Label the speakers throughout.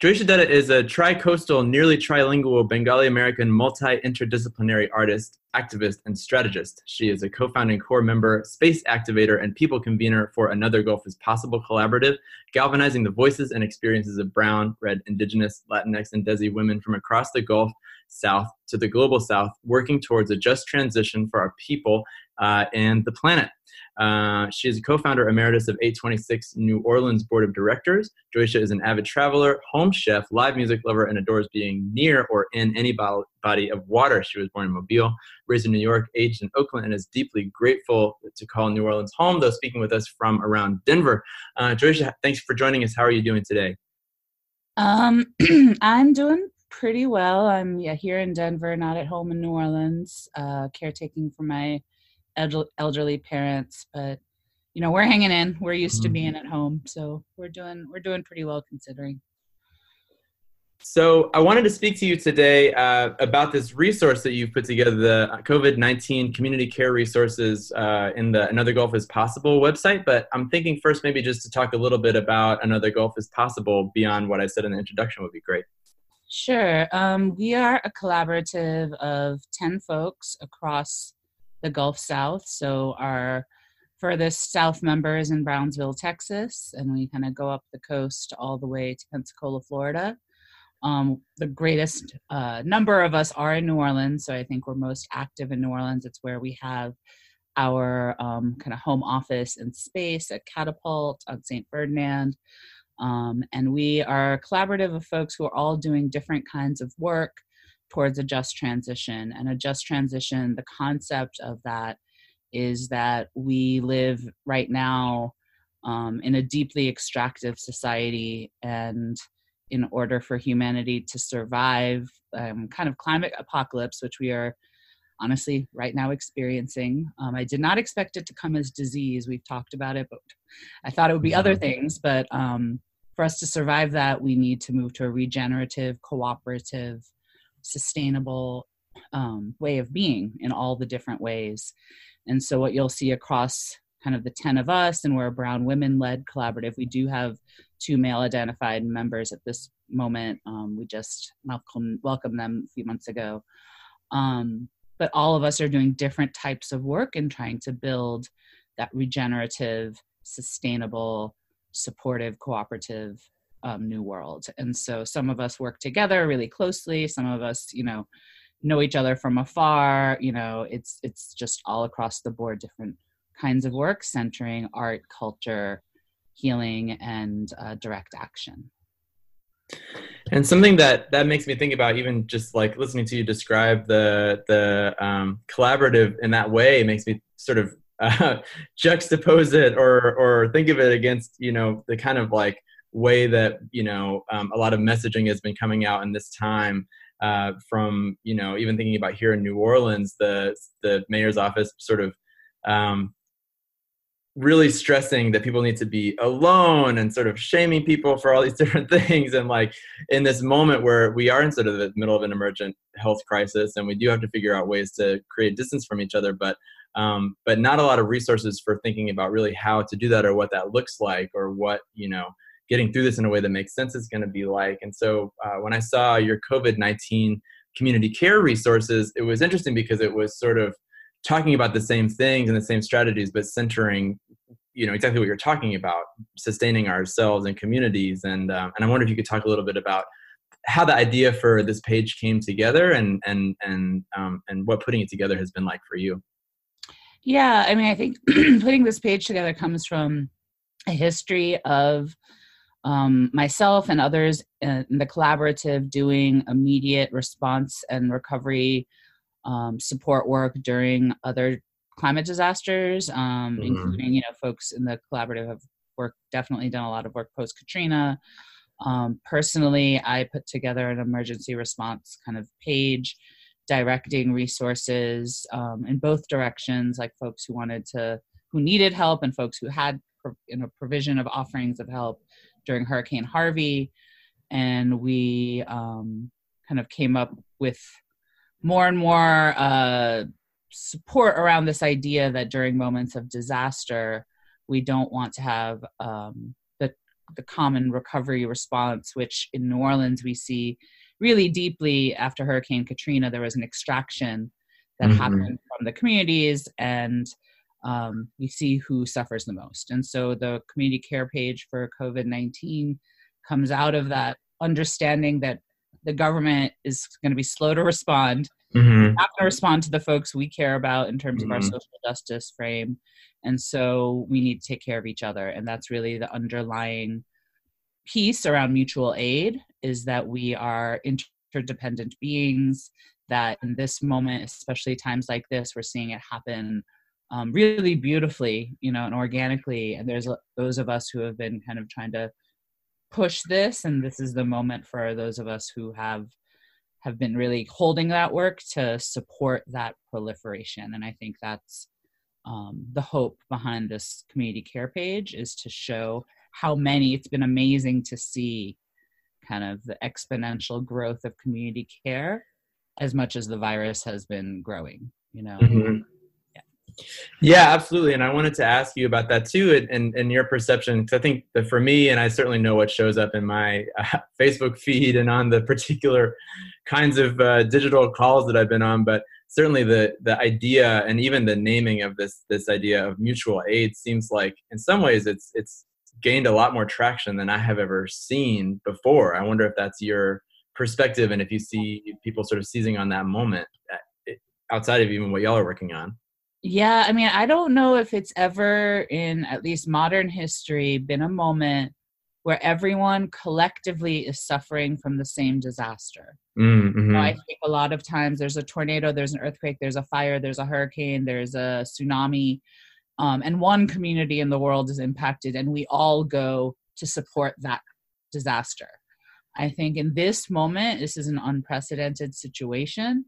Speaker 1: Jayeesha Dutta is a tri-coastal, nearly trilingual Bengali American multi-interdisciplinary artist, activist, and strategist. She is a co-founding core member, space activator, and people convener for Another Gulf is Possible collaborative, galvanizing the voices and experiences of brown, red, indigenous, Latinx, and Desi women from across the Gulf South to the global South, working towards a just transition for our people uh, and the planet. Uh, she is a co-founder emeritus of 826 New Orleans Board of Directors. Jayeesha is an avid traveler, home chef, live music lover, and adores being near or in any body of water. She was born in Mobile, raised in New York, aged in Oakland, and is deeply grateful to call New Orleans home, though speaking with us from around Denver. Uh, thanks for joining us. How are you doing today?
Speaker 2: Um, I'm doing pretty well. I'm yeah, here in Denver, not at home in New Orleans, uh, caretaking for my elderly parents, but you know we're hanging in. We're used to being mm-hmm. at home, so we're doing we're doing pretty well considering.
Speaker 1: So I wanted to speak to you today uh, about this resource that you've put together, the COVID-19 community care resources uh, in the Another Gulf is Possible website. But I'm thinking first maybe just to talk a little bit about Another Gulf is Possible beyond what I said in the introduction would be great.
Speaker 2: Sure. Um, we are a collaborative of 10 folks across the Gulf South. So our furthest south member is in Brownsville, Texas, and we kind of go up the coast all the way to Pensacola, Florida. Um, the greatest uh, number of us are in New Orleans, so I think we're most active in New Orleans. It's where we have our um, kind of home office and space at Catapult on St. Ferdinand. Um, and we are a collaborative of folks who are all doing different kinds of work towards a just transition. And a just transition, the concept of that is that we live right now um, in a deeply extractive society. And in order for humanity to survive um, kind of climate apocalypse, which we are honestly right now experiencing. Um, I did not expect it to come as disease. We've talked about it, but I thought it would be other mm-hmm. things. But um, for us to survive that, we need to move to a regenerative, cooperative, sustainable um, way of being in all the different ways. And so, what you'll see across kind of the 10 of us, and we're a brown women led collaborative, we do have two male identified members at this moment. Um, we just welcome, welcomed them a few months ago. Um, but all of us are doing different types of work and trying to build that regenerative, sustainable, supportive, cooperative um, new world. And so some of us work together really closely. Some of us, you know, know each other from afar. You know, it's it's just all across the board, different kinds of work centering art, culture, healing, and uh, direct action.
Speaker 1: And something that that makes me think about, even just like listening to you describe the the um, collaborative in that way, makes me sort of uh, juxtapose it or or think of it against you know the kind of like way that you know um, a lot of messaging has been coming out in this time uh, from you know even thinking about here in New Orleans, the the mayor's office sort of um, really stressing that people need to be alone and sort of shaming people for all these different things. And like in this moment where we are in sort of the middle of an emergent health crisis and we do have to figure out ways to create distance from each other but um, but not a lot of resources for thinking about really how to do that or what that looks like or what you know getting through this in a way that makes sense is going to be like. And so uh, when I saw your COVID 19 community care resources, it was interesting because it was sort of talking about the same things and the same strategies, but centering you know exactly what you're talking about sustaining ourselves and communities and um, and i wonder if you could talk a little bit about how the idea for this page came together and and and um, and what putting it together has been like for you
Speaker 2: yeah i mean i think putting this page together comes from a history of um, myself and others in the collaborative doing immediate response and recovery um, support work during other climate disasters, um, mm-hmm. including you know folks in the collaborative have work definitely done a lot of work post Katrina. Um, personally, I put together an emergency response kind of page directing resources um, in both directions, like folks who wanted to who needed help and folks who had you know provision of offerings of help during Hurricane Harvey, and we um, kind of came up with more and more uh, support around this idea that during moments of disaster, we don't want to have um, the the common recovery response, which in New Orleans we see really deeply after Hurricane Katrina. There was an extraction that mm-hmm. happened from the communities, and um, we see who suffers the most. And so the community care page for COVID 19 comes out of that understanding that the government is going to be slow to respond, mm-hmm. not going to respond to the folks we care about in terms mm-hmm. of our mm-hmm. social justice frame. And so we need to take care of each other. And that's really the underlying piece around mutual aid is that we are interdependent beings that in this moment especially times like this we're seeing it happen um, really beautifully you know and organically and there's those of us who have been kind of trying to push this and this is the moment for those of us who have have been really holding that work to support that proliferation and i think that's um, the hope behind this community care page is to show how many it's been amazing to see kind of the exponential growth of community care as much as the virus has been growing you know mm-hmm.
Speaker 1: Yeah, absolutely. And I wanted to ask you about that too, and, and, your perception. Because I think that for me, and I certainly know what shows up in my uh, Facebook feed and on the particular kinds of uh, digital calls that I've been on, but certainly the the idea and even the naming of this this idea of mutual aid seems like in some ways it's it's gained a lot more traction than I have ever seen before. I wonder if that's your perspective and if you see people sort of seizing on that moment uh, outside of even what y'all are working on.
Speaker 2: Yeah, I mean, I don't know if it's ever in at least modern history been a moment where everyone collectively is suffering from the same disaster. Mm-hmm. You know, I think a lot of times there's a tornado, there's an earthquake, there's a fire, there's a hurricane, there's a tsunami, um, and one community in the world is impacted, and we all go to support that disaster. I think in this moment, this is an unprecedented situation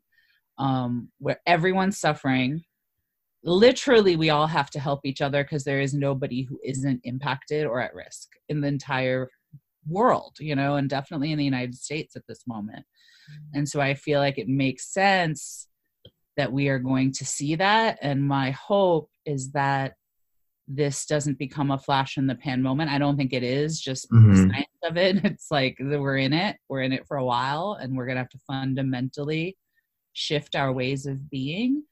Speaker 2: um, where everyone's suffering literally we all have to help each other because there is nobody who isn't impacted or at risk in the entire world you know and definitely in the united states at this moment mm-hmm. and so i feel like it makes sense that we are going to see that. And my hope is that this doesn't become a flash in the pan moment. I don't think it is just mm-hmm. the science of it. It's like we're in it. We're in it for a while and we're going to have to fundamentally shift our ways of being.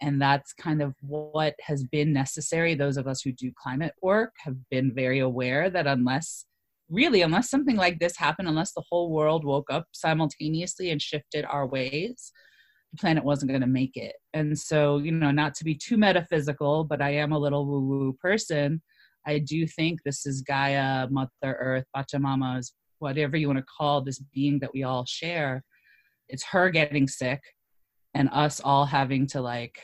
Speaker 2: And that's kind of what has been necessary. Those of us who do climate work have been very aware that unless really unless something like this happened unless the whole world woke up simultaneously and shifted our ways the planet wasn't going to make it. And so you know not to be too metaphysical but i am a little woo woo person. I do think this is gaia mother earth pachamama whatever you want to call this being that we all share. It's her getting sick and us all having to like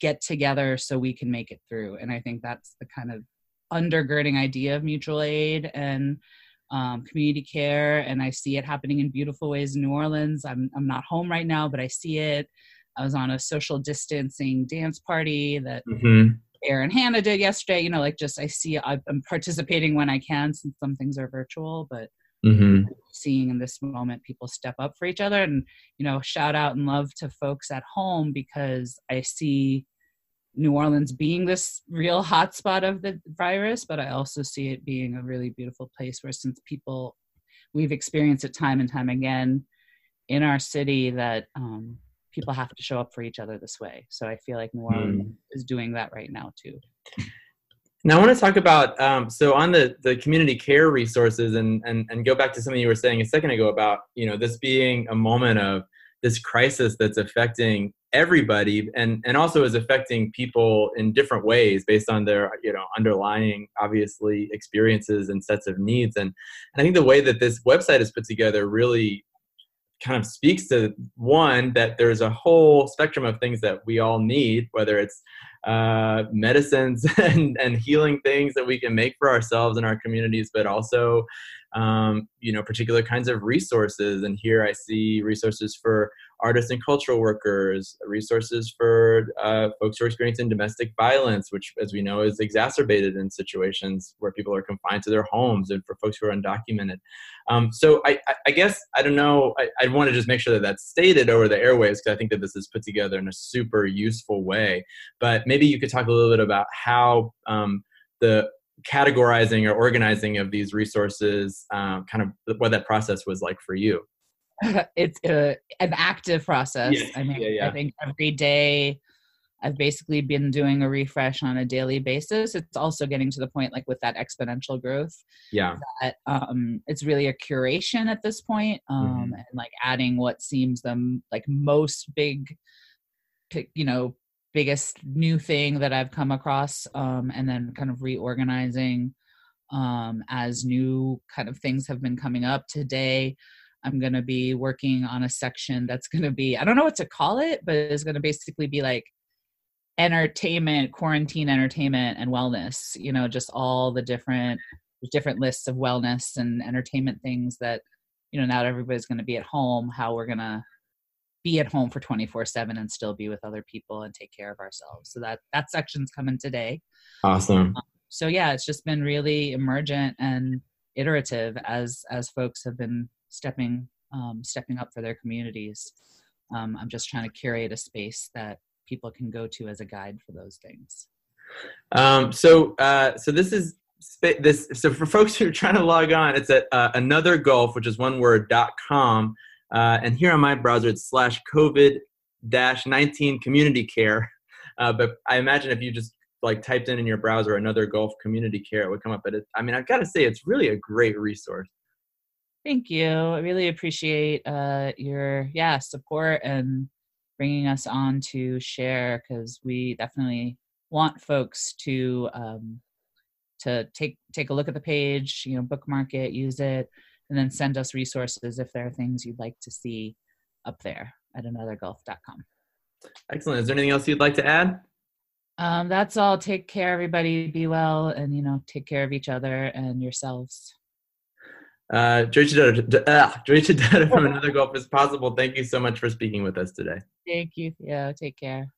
Speaker 2: get together so we can make it through. And i think that's the kind of undergirding idea of mutual aid. And um, community care and i see it happening in beautiful ways in new orleans I'm, I'm not home right now but i see it i was on a social distancing dance party that mm-hmm. Aaron Hanna did yesterday. You know, like just I see I'm participating when I can since some things are virtual, but mm-hmm. seeing in this moment people step up for each other and you know shout out and love to folks at home because i see new orleans being this real hotspot of the virus but i also see it being a really beautiful place where since people we've experienced it time and time again in our city that um, people have to show up for each other this way so i feel like new orleans mm. is doing that right now too
Speaker 1: now I want to talk about um, so on the the community care resources and, and and go back to something you were saying a second ago about you know this being a moment of this crisis that's affecting everybody and and also is affecting people in different ways based on their you know underlying obviously experiences and sets of needs. And, and I think the way that this website is put together really kind of speaks to one that there's a whole spectrum of things that we all need whether it's uh, medicines and, and healing things that we can make for ourselves and our communities, but also, um, you know, particular kinds of resources. And here I see resources for artists and cultural workers, resources for uh, folks who are experiencing domestic violence, which, as we know, is exacerbated in situations where people are confined to their homes, and for folks who are undocumented. Um, so I, I, guess I don't know. I, I want to just make sure that that's stated over the airwaves because I think that this is put together in a super useful way. But maybe you could talk a little bit about how um, the categorizing or organizing of these resources, um, kind of what that process was like for you.
Speaker 2: it's a, an active process.
Speaker 1: Yeah,
Speaker 2: I mean,
Speaker 1: yeah, yeah.
Speaker 2: I think every day I've basically been doing a refresh on a daily basis. It's also getting to the point, like with that exponential growth,
Speaker 1: Yeah.
Speaker 2: that um, it's really a curation at this point, um,
Speaker 1: Mhm.
Speaker 2: and like adding what seems the like most big, you know, biggest new thing that I've come across, um, and then kind of reorganizing um, as new kind of things have been coming up today. I'm going to be working on a section that's going to be, I don't know what to call it, but it's going to basically be like entertainment, quarantine entertainment, and wellness. You know, just all the different different lists of wellness and entertainment things that you know now that everybody's going to be at home. How we're going to be at home for 24 7 and still be with other people and take care of ourselves so that that section's coming today
Speaker 1: Awesome.
Speaker 2: Um, so yeah it's just been really emergent and iterative as as folks have been stepping um, stepping up for their communities um, i'm just trying to curate a space that people can go to as a guide for those things
Speaker 1: Um, so, uh, so this is this. So for folks who are trying to log on, it's at uh, another gulf, which is one word dot com. Uh, and here on my browser, it's slash COVID dash nineteen community care. Uh, but I imagine if you just like typed in in your browser another gulf community care, it would come up. But it, I mean, I've got to say, it's really a great resource.
Speaker 2: Thank you. I really appreciate uh, your yeah support and bringing us on to share because we definitely want folks to um, to take take a look at the page you know bookmark it use it and then send us resources if there are things you'd like to see up there at anothergulf.com
Speaker 1: Excellent. Is there anything else you'd like to add?
Speaker 2: um, that's all. Take care everybody. Be well and you know take care of each other and yourselves
Speaker 1: Uh, Chidetta, uh, from Another Gulf is Possible. Thank you so much for speaking with us today.
Speaker 2: thank you yeah take care